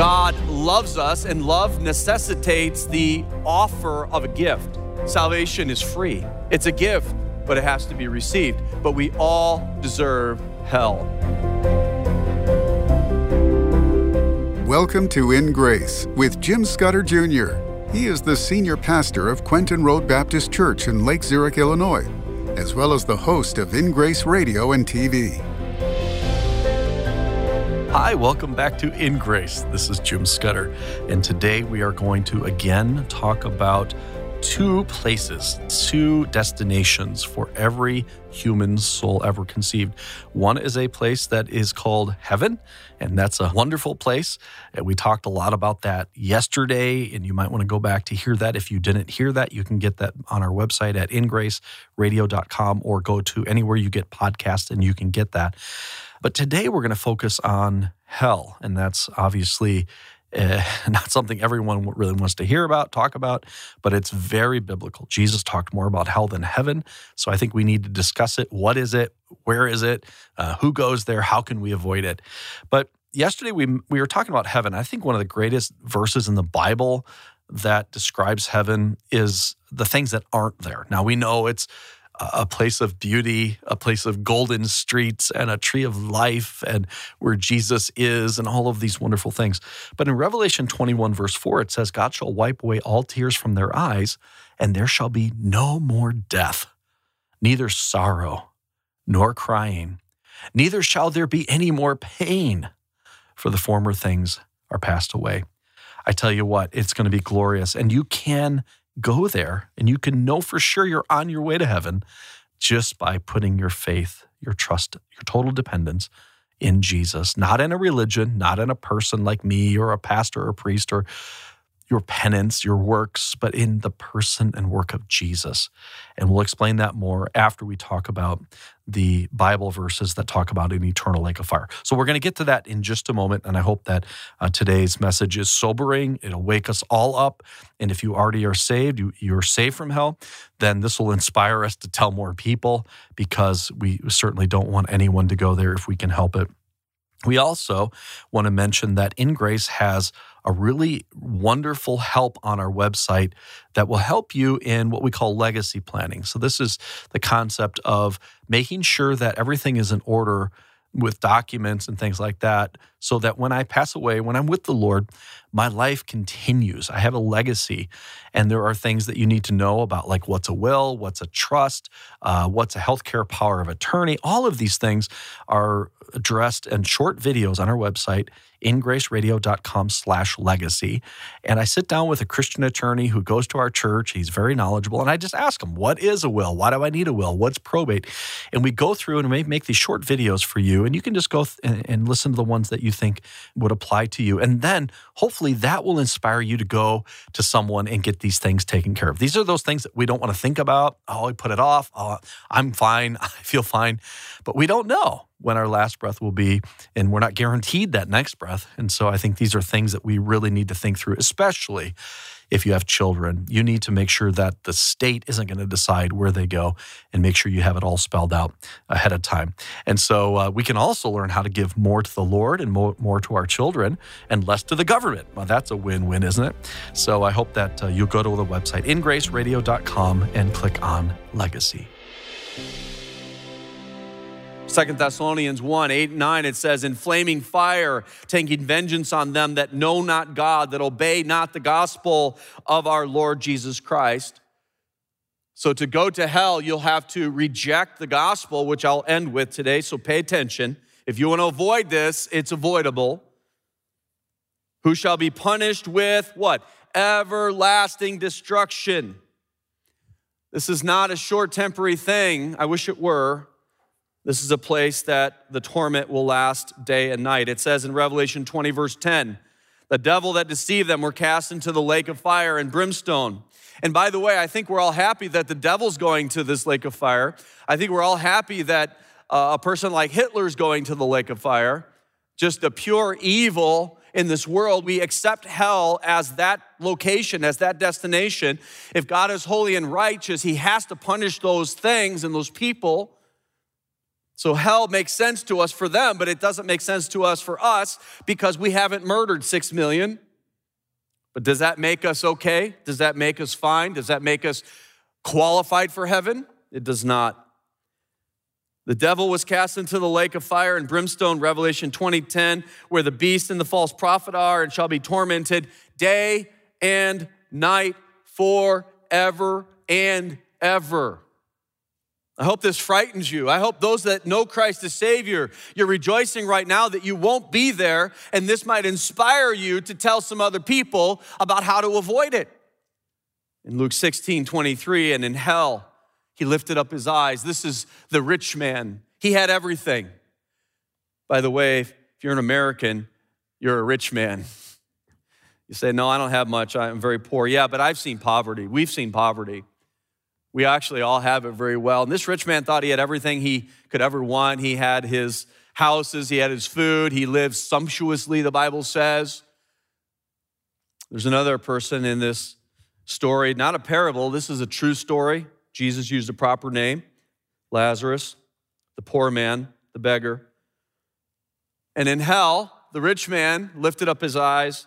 God loves us, and love necessitates the offer of a gift. Salvation is free, it's a gift, but it has to be received. But we all deserve hell. Welcome to In Grace with Jim Scudder Jr. He is the senior pastor of Quentin Road Baptist Church in Lake Zurich, Illinois, as well as the host of In Grace Radio and TV. Hi, welcome back to In Grace. This is Jim Scudder, and today we are going to again talk about two places, two destinations for every human soul ever conceived. One is a place that is called heaven, and that's a wonderful place. And we talked a lot about that yesterday, and you might want to go back to hear that. If you didn't hear that, you can get that on our website at ingraceradio.com or go to anywhere you get podcasts and you can get that. But today we're going to focus on hell, and that's obviously uh, not something everyone really wants to hear about, talk about, but it's very biblical. Jesus talked more about hell than heaven. So I think we need to discuss it. What is it? Where is it? Uh, who goes there? How can we avoid it? But yesterday we, we were talking about heaven. I think one of the greatest verses in the Bible that describes heaven is the things that aren't there. Now we know it's a place of beauty, a place of golden streets, and a tree of life, and where Jesus is, and all of these wonderful things. But in Revelation 21, verse 4, it says, God shall wipe away all tears from their eyes, and there shall be no more death, neither sorrow nor crying, neither shall there be any more pain, for the former things are passed away. I tell you what, it's going to be glorious, and you can go there and you can know for sure you're on your way to heaven just by putting your faith, your trust, your total dependence in Jesus, not in a religion, not in a person like me or a pastor or a priest or your penance, your works, but in the person and work of Jesus. And we'll explain that more after we talk about the Bible verses that talk about an eternal lake of fire. So we're going to get to that in just a moment. And I hope that uh, today's message is sobering. It'll wake us all up. And if you already are saved, you, you're saved from hell, then this will inspire us to tell more people because we certainly don't want anyone to go there if we can help it. We also want to mention that In Grace has a really wonderful help on our website that will help you in what we call legacy planning. So, this is the concept of making sure that everything is in order with documents and things like that, so that when I pass away, when I'm with the Lord, my life continues. I have a legacy, and there are things that you need to know about, like what's a will, what's a trust, uh, what's a healthcare power of attorney. All of these things are addressed in short videos on our website ingraceradio.com slash legacy. And I sit down with a Christian attorney who goes to our church. He's very knowledgeable. And I just ask him, what is a will? Why do I need a will? What's probate? And we go through and we make these short videos for you. And you can just go th- and listen to the ones that you think would apply to you. And then hopefully that will inspire you to go to someone and get these things taken care of. These are those things that we don't want to think about. Oh, I put it off. Oh, I'm fine. I feel fine. But we don't know when our last breath will be, and we're not guaranteed that next breath. And so I think these are things that we really need to think through, especially if you have children. You need to make sure that the state isn't going to decide where they go and make sure you have it all spelled out ahead of time. And so uh, we can also learn how to give more to the Lord and more, more to our children and less to the government. Well, that's a win win, isn't it? So I hope that uh, you'll go to the website, ingraceradio.com, and click on Legacy. Second Thessalonians 1 8 9, it says, In flaming fire, taking vengeance on them that know not God, that obey not the gospel of our Lord Jesus Christ. So to go to hell, you'll have to reject the gospel, which I'll end with today. So pay attention. If you want to avoid this, it's avoidable. Who shall be punished with what? Everlasting destruction. This is not a short temporary thing. I wish it were. This is a place that the torment will last day and night. It says in Revelation 20, verse 10, the devil that deceived them were cast into the lake of fire and brimstone. And by the way, I think we're all happy that the devil's going to this lake of fire. I think we're all happy that uh, a person like Hitler's going to the lake of fire. Just the pure evil in this world. We accept hell as that location, as that destination. If God is holy and righteous, he has to punish those things and those people. So hell makes sense to us for them, but it doesn't make sense to us for us because we haven't murdered six million. But does that make us okay? Does that make us fine? Does that make us qualified for heaven? It does not. The devil was cast into the lake of fire and brimstone, Revelation 20:10, where the beast and the false prophet are and shall be tormented day and night forever and ever. I hope this frightens you. I hope those that know Christ as Savior, you're rejoicing right now that you won't be there, and this might inspire you to tell some other people about how to avoid it. In Luke 16 23, and in hell, he lifted up his eyes. This is the rich man. He had everything. By the way, if you're an American, you're a rich man. You say, No, I don't have much. I'm very poor. Yeah, but I've seen poverty. We've seen poverty. We actually all have it very well. And this rich man thought he had everything he could ever want. He had his houses, he had his food, he lived sumptuously, the Bible says. There's another person in this story, not a parable, this is a true story. Jesus used a proper name Lazarus, the poor man, the beggar. And in hell, the rich man lifted up his eyes,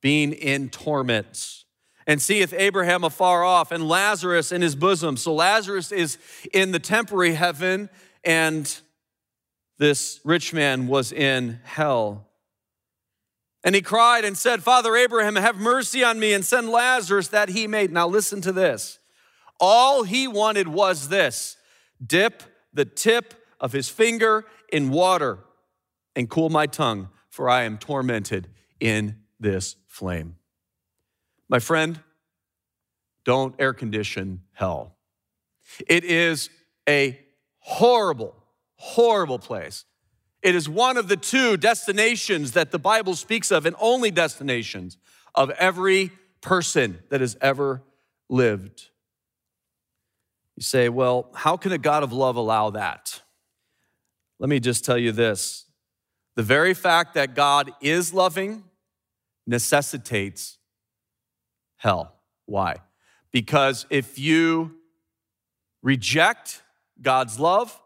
being in torments and seeth Abraham afar off and Lazarus in his bosom. So Lazarus is in the temporary heaven, and this rich man was in hell. And he cried and said, Father Abraham, have mercy on me and send Lazarus that he may. Now listen to this. All he wanted was this dip the tip of his finger in water and cool my tongue, for I am tormented in this flame. My friend, don't air condition hell. It is a horrible, horrible place. It is one of the two destinations that the Bible speaks of, and only destinations of every person that has ever lived. You say, well, how can a God of love allow that? Let me just tell you this the very fact that God is loving necessitates hell. Why? Because if you reject God's love,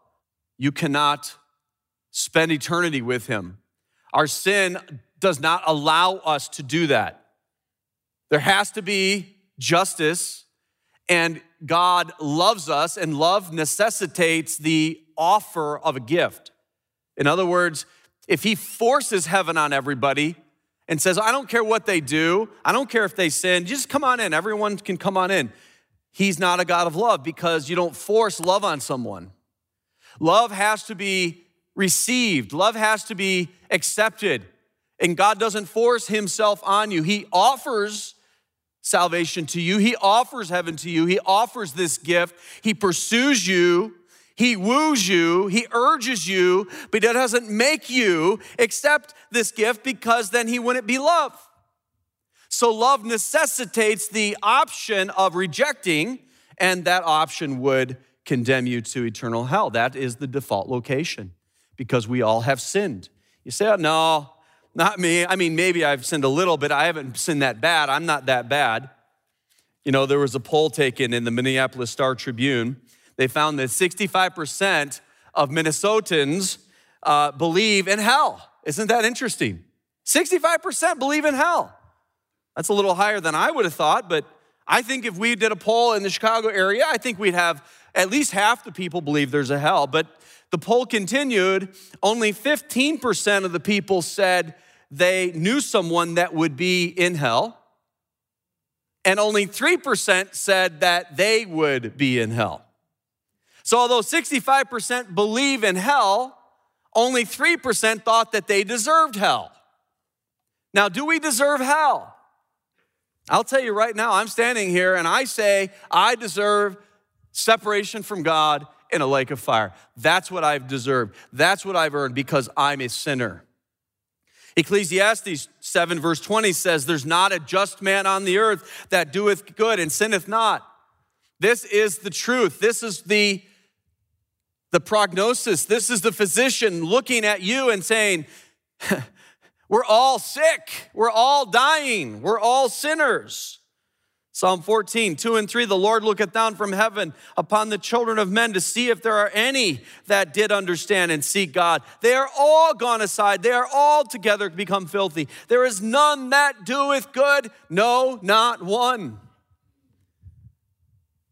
you cannot spend eternity with Him. Our sin does not allow us to do that. There has to be justice, and God loves us, and love necessitates the offer of a gift. In other words, if He forces heaven on everybody, and says, I don't care what they do, I don't care if they sin, just come on in. Everyone can come on in. He's not a God of love because you don't force love on someone. Love has to be received, love has to be accepted. And God doesn't force himself on you. He offers salvation to you, He offers heaven to you, He offers this gift, He pursues you he woos you, he urges you, but he doesn't make you accept this gift because then he wouldn't be love. So love necessitates the option of rejecting, and that option would condemn you to eternal hell. That is the default location because we all have sinned. You say, oh, no, not me. I mean, maybe I've sinned a little but I haven't sinned that bad. I'm not that bad. You know, there was a poll taken in the Minneapolis Star Tribune they found that 65% of Minnesotans uh, believe in hell. Isn't that interesting? 65% believe in hell. That's a little higher than I would have thought, but I think if we did a poll in the Chicago area, I think we'd have at least half the people believe there's a hell. But the poll continued, only 15% of the people said they knew someone that would be in hell, and only 3% said that they would be in hell. So, although 65% believe in hell, only 3% thought that they deserved hell. Now, do we deserve hell? I'll tell you right now, I'm standing here and I say I deserve separation from God in a lake of fire. That's what I've deserved. That's what I've earned because I'm a sinner. Ecclesiastes 7, verse 20 says, There's not a just man on the earth that doeth good and sinneth not. This is the truth. This is the the prognosis. This is the physician looking at you and saying, We're all sick. We're all dying. We're all sinners. Psalm 14, 2 and 3 The Lord looketh down from heaven upon the children of men to see if there are any that did understand and seek God. They are all gone aside. They are all together become filthy. There is none that doeth good, no, not one.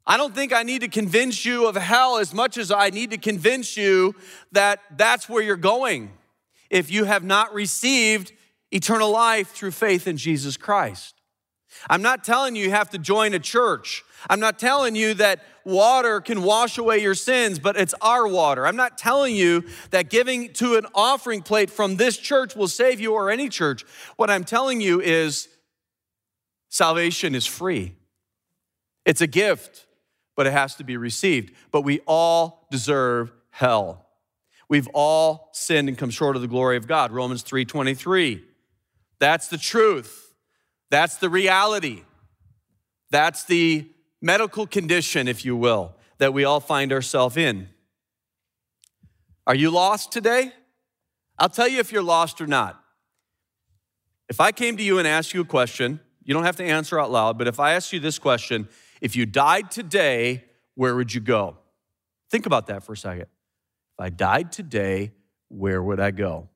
I don't think I need to convince you of hell as much as I need to convince you that that's where you're going if you have not received eternal life through faith in Jesus Christ. I'm not telling you you have to join a church. I'm not telling you that water can wash away your sins, but it's our water. I'm not telling you that giving to an offering plate from this church will save you or any church. What I'm telling you is salvation is free. It's a gift, but it has to be received. But we all deserve hell. We've all sinned and come short of the glory of God. Romans 3:23. That's the truth. That's the reality. That's the medical condition, if you will, that we all find ourselves in. Are you lost today? I'll tell you if you're lost or not. If I came to you and asked you a question, you don't have to answer out loud, but if I asked you this question, if you died today, where would you go? Think about that for a second. If I died today, where would I go?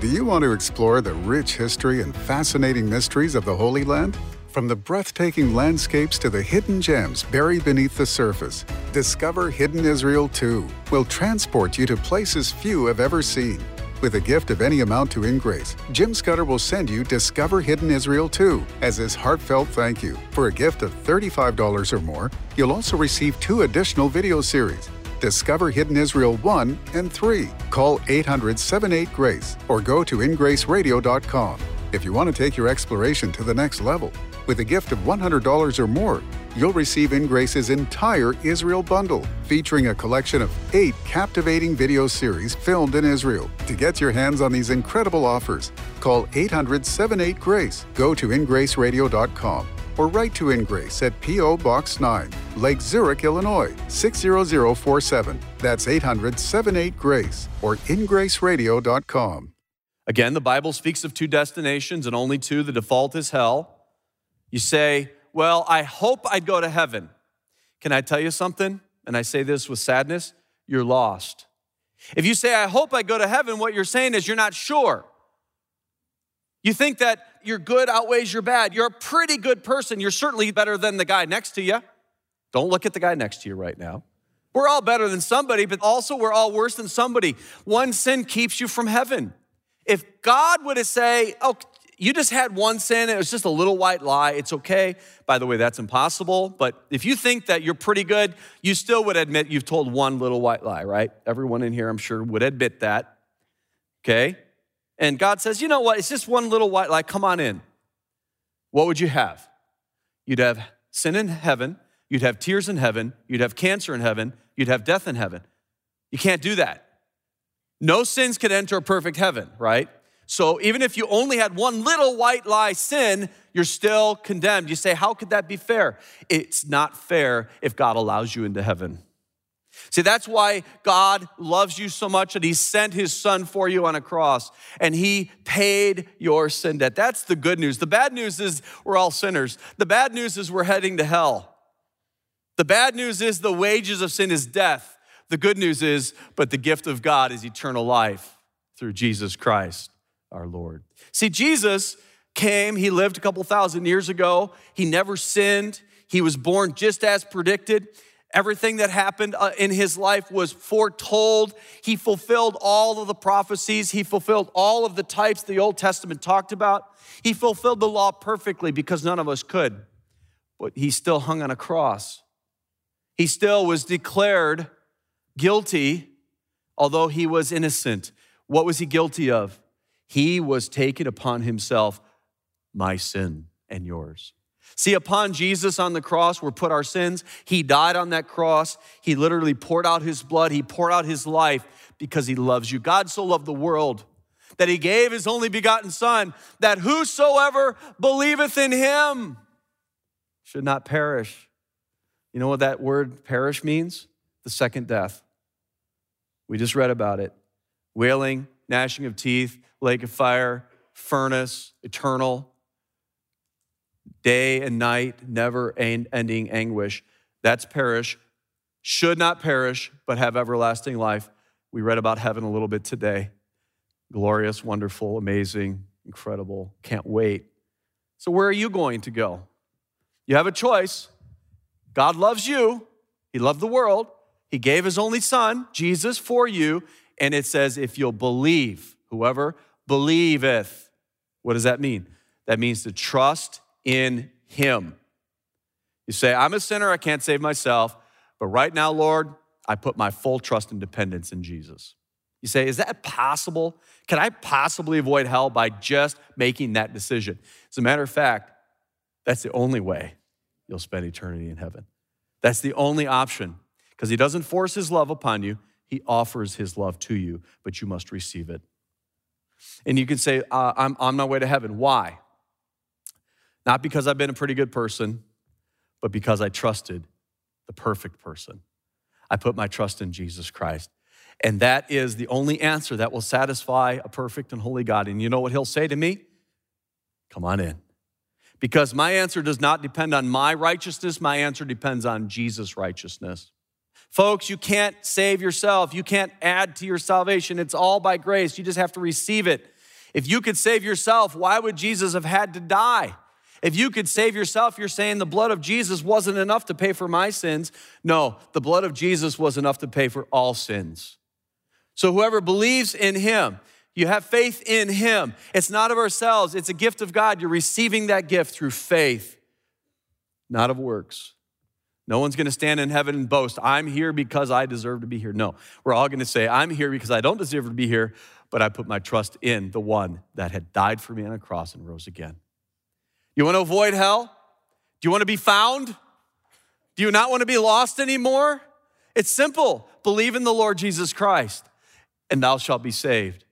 Do you want to explore the rich history and fascinating mysteries of the Holy Land? From the breathtaking landscapes to the hidden gems buried beneath the surface, Discover Hidden Israel 2 will transport you to places few have ever seen. With a gift of any amount to InGrace, Jim Scudder will send you Discover Hidden Israel 2 as his heartfelt thank you. For a gift of $35 or more, you'll also receive two additional video series Discover Hidden Israel 1 and 3. Call 800 78 Grace or go to ingraceradio.com if you want to take your exploration to the next level. With a gift of $100 or more, you'll receive InGrace's entire Israel bundle, featuring a collection of eight captivating video series filmed in Israel. To get your hands on these incredible offers, call 800 78 Grace, go to ingraceradio.com or write to InGrace at P.O. Box 9, Lake Zurich, Illinois 60047. That's 800 78 Grace or ingraceradio.com. Again, the Bible speaks of two destinations and only two. The default is hell. You say, Well, I hope I'd go to heaven. Can I tell you something? And I say this with sadness you're lost. If you say, I hope I go to heaven, what you're saying is you're not sure. You think that your good outweighs your bad. You're a pretty good person. You're certainly better than the guy next to you. Don't look at the guy next to you right now. We're all better than somebody, but also we're all worse than somebody. One sin keeps you from heaven. If God would have say, "Oh, you just had one sin, it was just a little white lie, it's okay." By the way, that's impossible, but if you think that you're pretty good, you still would admit you've told one little white lie, right? Everyone in here I'm sure would admit that. Okay? And God says, you know what? It's just one little white lie. Come on in. What would you have? You'd have sin in heaven. You'd have tears in heaven. You'd have cancer in heaven. You'd have death in heaven. You can't do that. No sins could enter a perfect heaven, right? So even if you only had one little white lie sin, you're still condemned. You say, how could that be fair? It's not fair if God allows you into heaven. See, that's why God loves you so much that He sent His Son for you on a cross and He paid your sin debt. That's the good news. The bad news is we're all sinners. The bad news is we're heading to hell. The bad news is the wages of sin is death. The good news is, but the gift of God is eternal life through Jesus Christ our Lord. See, Jesus came, He lived a couple thousand years ago, He never sinned, He was born just as predicted. Everything that happened uh, in his life was foretold. He fulfilled all of the prophecies. He fulfilled all of the types the Old Testament talked about. He fulfilled the law perfectly because none of us could. But he still hung on a cross. He still was declared guilty, although he was innocent. What was he guilty of? He was taking upon himself my sin and yours. See, upon Jesus on the cross were put our sins. He died on that cross. He literally poured out his blood. He poured out his life because he loves you. God so loved the world that he gave his only begotten Son, that whosoever believeth in him should not perish. You know what that word perish means? The second death. We just read about it wailing, gnashing of teeth, lake of fire, furnace, eternal day and night, never ending anguish. That's perish, should not perish, but have everlasting life. We read about heaven a little bit today. Glorious, wonderful, amazing, incredible. Can't wait. So, where are you going to go? You have a choice. God loves you, He loved the world. He gave His only Son, Jesus, for you. And it says, if you'll believe, whoever believeth, what does that mean? That means to trust in Him. You say, I'm a sinner, I can't save myself, but right now, Lord, I put my full trust and dependence in Jesus. You say, is that possible? Can I possibly avoid hell by just making that decision? As a matter of fact, that's the only way you'll spend eternity in heaven. That's the only option because He doesn't force His love upon you, He offers His love to you, but you must receive it. And you can say, uh, I'm on my way to heaven. Why? Not because I've been a pretty good person, but because I trusted the perfect person. I put my trust in Jesus Christ. And that is the only answer that will satisfy a perfect and holy God. And you know what he'll say to me? Come on in. Because my answer does not depend on my righteousness, my answer depends on Jesus' righteousness. Folks, you can't save yourself. You can't add to your salvation. It's all by grace. You just have to receive it. If you could save yourself, why would Jesus have had to die? If you could save yourself, you're saying the blood of Jesus wasn't enough to pay for my sins. No, the blood of Jesus was enough to pay for all sins. So whoever believes in him, you have faith in him. It's not of ourselves, it's a gift of God. You're receiving that gift through faith, not of works. No one's going to stand in heaven and boast, I'm here because I deserve to be here. No, we're all going to say, I'm here because I don't deserve to be here, but I put my trust in the one that had died for me on a cross and rose again. You want to avoid hell? Do you want to be found? Do you not want to be lost anymore? It's simple. Believe in the Lord Jesus Christ, and thou shalt be saved.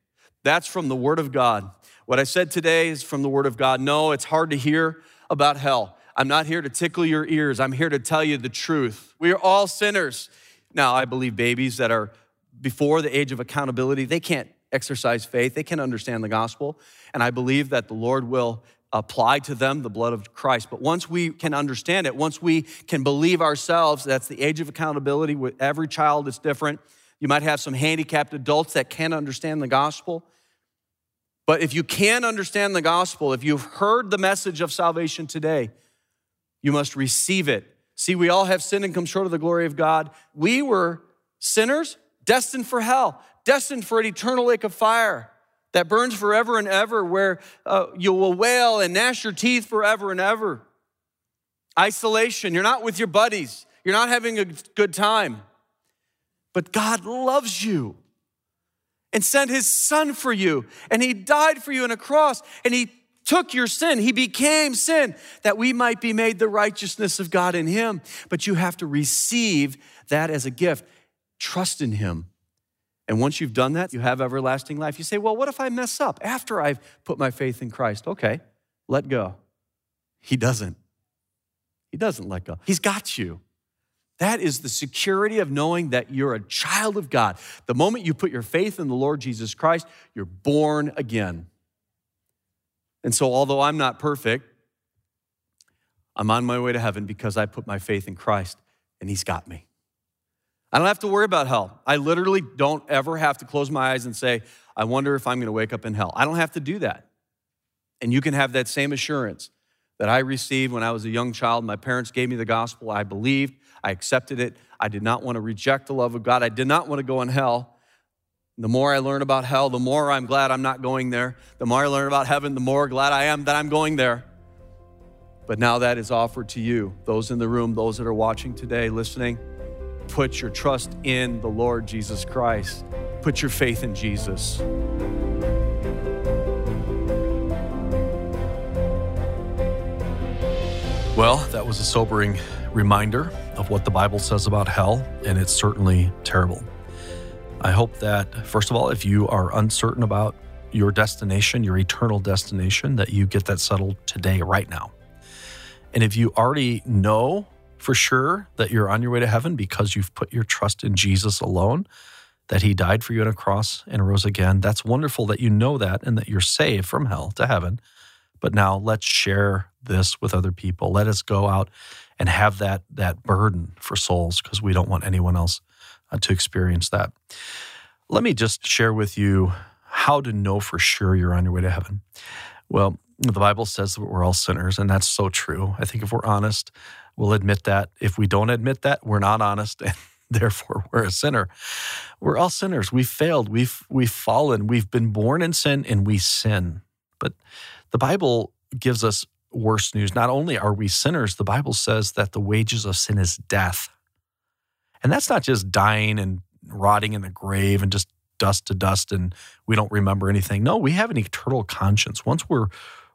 That's from the Word of God. What I said today is from the Word of God. No, it's hard to hear about hell. I'm not here to tickle your ears. I'm here to tell you the truth. We are all sinners. Now, I believe babies that are before the age of accountability, they can't exercise faith, they can't understand the gospel. And I believe that the Lord will apply to them the blood of Christ. But once we can understand it, once we can believe ourselves, that's the age of accountability. With every child is different. You might have some handicapped adults that can't understand the gospel. But if you can understand the gospel, if you've heard the message of salvation today, you must receive it. See, we all have sinned and come short of the glory of God. We were sinners destined for hell, destined for an eternal lake of fire that burns forever and ever, where uh, you will wail and gnash your teeth forever and ever. Isolation, you're not with your buddies, you're not having a good time. But God loves you and sent his son for you, and he died for you on a cross, and he took your sin. He became sin that we might be made the righteousness of God in him. But you have to receive that as a gift. Trust in him and once you've done that, you have everlasting life. You say, well, what if I mess up after I've put my faith in Christ? Okay, let go. He doesn't. He doesn't let go. He's got you. That is the security of knowing that you're a child of God. The moment you put your faith in the Lord Jesus Christ, you're born again. And so, although I'm not perfect, I'm on my way to heaven because I put my faith in Christ and He's got me. I don't have to worry about hell. I literally don't ever have to close my eyes and say, I wonder if I'm going to wake up in hell. I don't have to do that. And you can have that same assurance that I received when I was a young child. My parents gave me the gospel. I believed, I accepted it. I did not want to reject the love of God. I did not want to go in hell. The more I learn about hell, the more I'm glad I'm not going there. The more I learn about heaven, the more glad I am that I'm going there. But now that is offered to you, those in the room, those that are watching today, listening put your trust in the Lord Jesus Christ. Put your faith in Jesus. Well, that was a sobering reminder of what the Bible says about hell, and it's certainly terrible. I hope that, first of all, if you are uncertain about your destination, your eternal destination, that you get that settled today, right now. And if you already know for sure that you're on your way to heaven because you've put your trust in Jesus alone, that he died for you on a cross and rose again. That's wonderful that you know that and that you're saved from hell to heaven. But now let's share this with other people. Let us go out and have that that burden for souls because we don't want anyone else uh, to experience that. Let me just share with you how to know for sure you're on your way to heaven. Well, the Bible says that we're all sinners, and that's so true. I think if we're honest, we'll admit that. If we don't admit that, we're not honest, and therefore we're a sinner. We're all sinners. We've failed. We've we've fallen. We've been born in sin, and we sin. But the Bible gives us worse news. Not only are we sinners, the Bible says that the wages of sin is death. And that's not just dying and rotting in the grave and just dust to dust and we don't remember anything. No, we have an eternal conscience. Once we're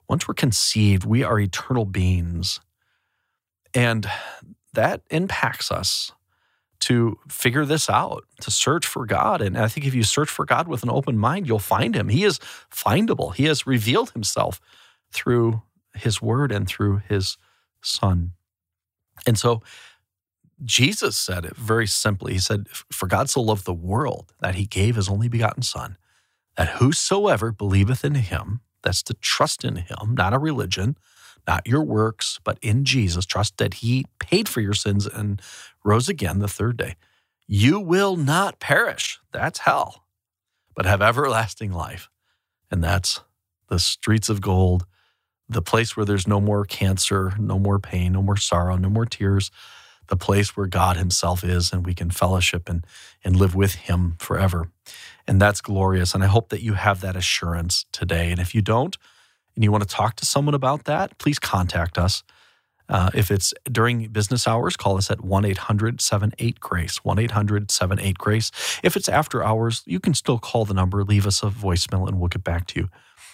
once we're conceived, we are eternal beings. And that impacts us to figure this out, to search for God. And I think if you search for God with an open mind, you'll find him. He is findable. He has revealed himself through his word and through his son. And so Jesus said it very simply. He said, For God so loved the world that he gave his only begotten Son, that whosoever believeth in him, that's to trust in him, not a religion, not your works, but in Jesus, trust that he paid for your sins and rose again the third day. You will not perish. That's hell, but have everlasting life. And that's the streets of gold, the place where there's no more cancer, no more pain, no more sorrow, no more tears, the place where God Himself is and we can fellowship and, and live with Him forever. And that's glorious. And I hope that you have that assurance today. And if you don't, and you want to talk to someone about that, please contact us. Uh, if it's during business hours, call us at 1 800 78 Grace, 1 800 78 Grace. If it's after hours, you can still call the number, leave us a voicemail, and we'll get back to you.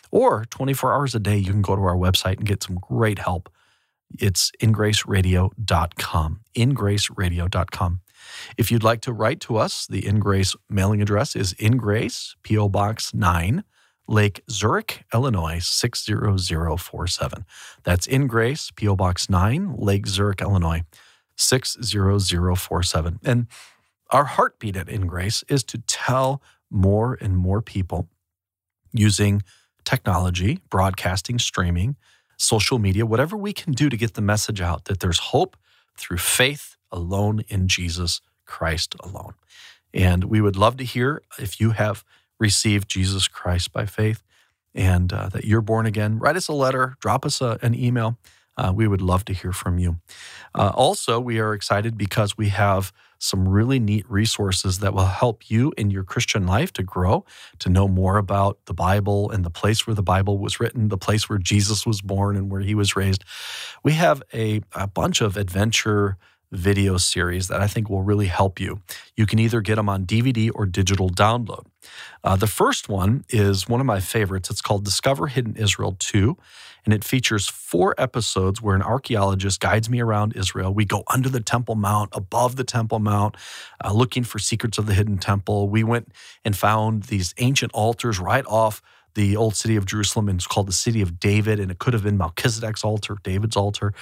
Or 24 hours a day, you can go to our website and get some great help it's ingraceradio.com. Ingraceradio.com. If you'd like to write to us, the Ingrace mailing address is Ingrace, P.O. Box 9, Lake Zurich, Illinois 60047. That's Ingrace, P.O. Box 9, Lake Zurich, Illinois 60047. And our heartbeat at Ingrace is to tell more and more people using technology, broadcasting, streaming, social media, whatever we can do to get the message out that there's hope through faith alone in Jesus Christ alone. And we would love to hear if you have received Jesus Christ by faith and uh, that you're born again. Write us a letter, drop us a, an email. Uh, we would love to hear from you. Uh, also, we are excited because we have some really neat resources that will help you in your Christian life to grow, to know more about the Bible and the place where the Bible was written, the place where Jesus was born and where he was raised. We have a, a bunch of adventure video series that I think will really help you. You can either get them on DVD or digital download. Uh, the first one is one of my favorites. It's called Discover Hidden Israel 2 and it features four episodes where an archaeologist guides me around Israel. We go under the Temple Mount, above the Temple Mount, uh, looking for secrets of the hidden temple. We went and found these ancient altars right off the old city of Jerusalem, and it's called the city of David, and it could have been Melchizedek's altar, David's altar.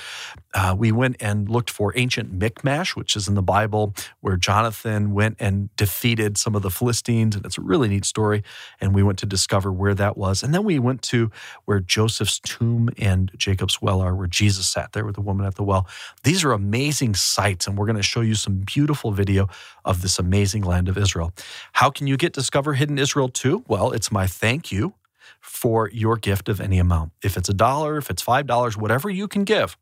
Uh, we went and looked for ancient Michmash, which is in the Bible, where Jonathan went and defeated some of the Philistines, and it's a really neat story. And we went to discover where that was, and then we went to where Joseph's tomb and Jacob's well are, where Jesus sat there with the woman at the well. These are amazing sights, and we're going to show you some beautiful video of this amazing land of Israel. How can you get Discover Hidden Israel 2? Well, it's my thank you for your gift of any amount. If it's a dollar, if it's $5, whatever you can give,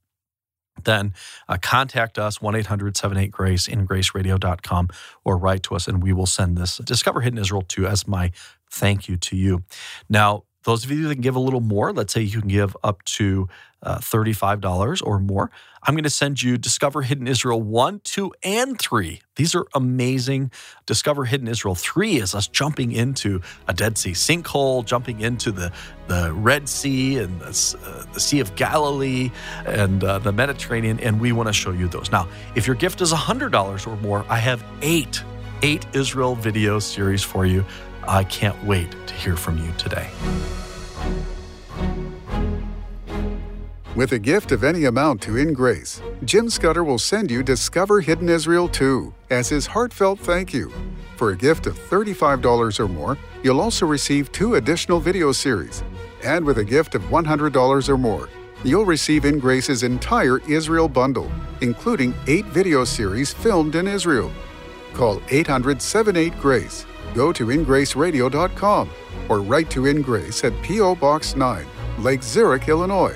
then uh, contact us 1-800-78-GRACE ingraceradio.com or write to us and we will send this Discover Hidden Israel 2 as my thank you to you. Now, those of you that can give a little more, let's say you can give up to uh, $35 or more, I'm going to send you Discover Hidden Israel 1, 2, and 3. These are amazing. Discover Hidden Israel 3 is us jumping into a Dead Sea sinkhole, jumping into the, the Red Sea and the, uh, the Sea of Galilee and uh, the Mediterranean, and we want to show you those. Now, if your gift is $100 or more, I have eight, eight Israel video series for you. I can't wait to hear from you today. With a gift of any amount to In Grace, Jim Scudder will send you Discover Hidden Israel 2 as his heartfelt thank you. For a gift of $35 or more, you'll also receive two additional video series. And with a gift of $100 or more, You'll receive In Grace's entire Israel bundle, including eight video series filmed in Israel. Call 800 78 Grace, go to ingraceradio.com, or write to In Grace at P.O. Box 9, Lake Zurich, Illinois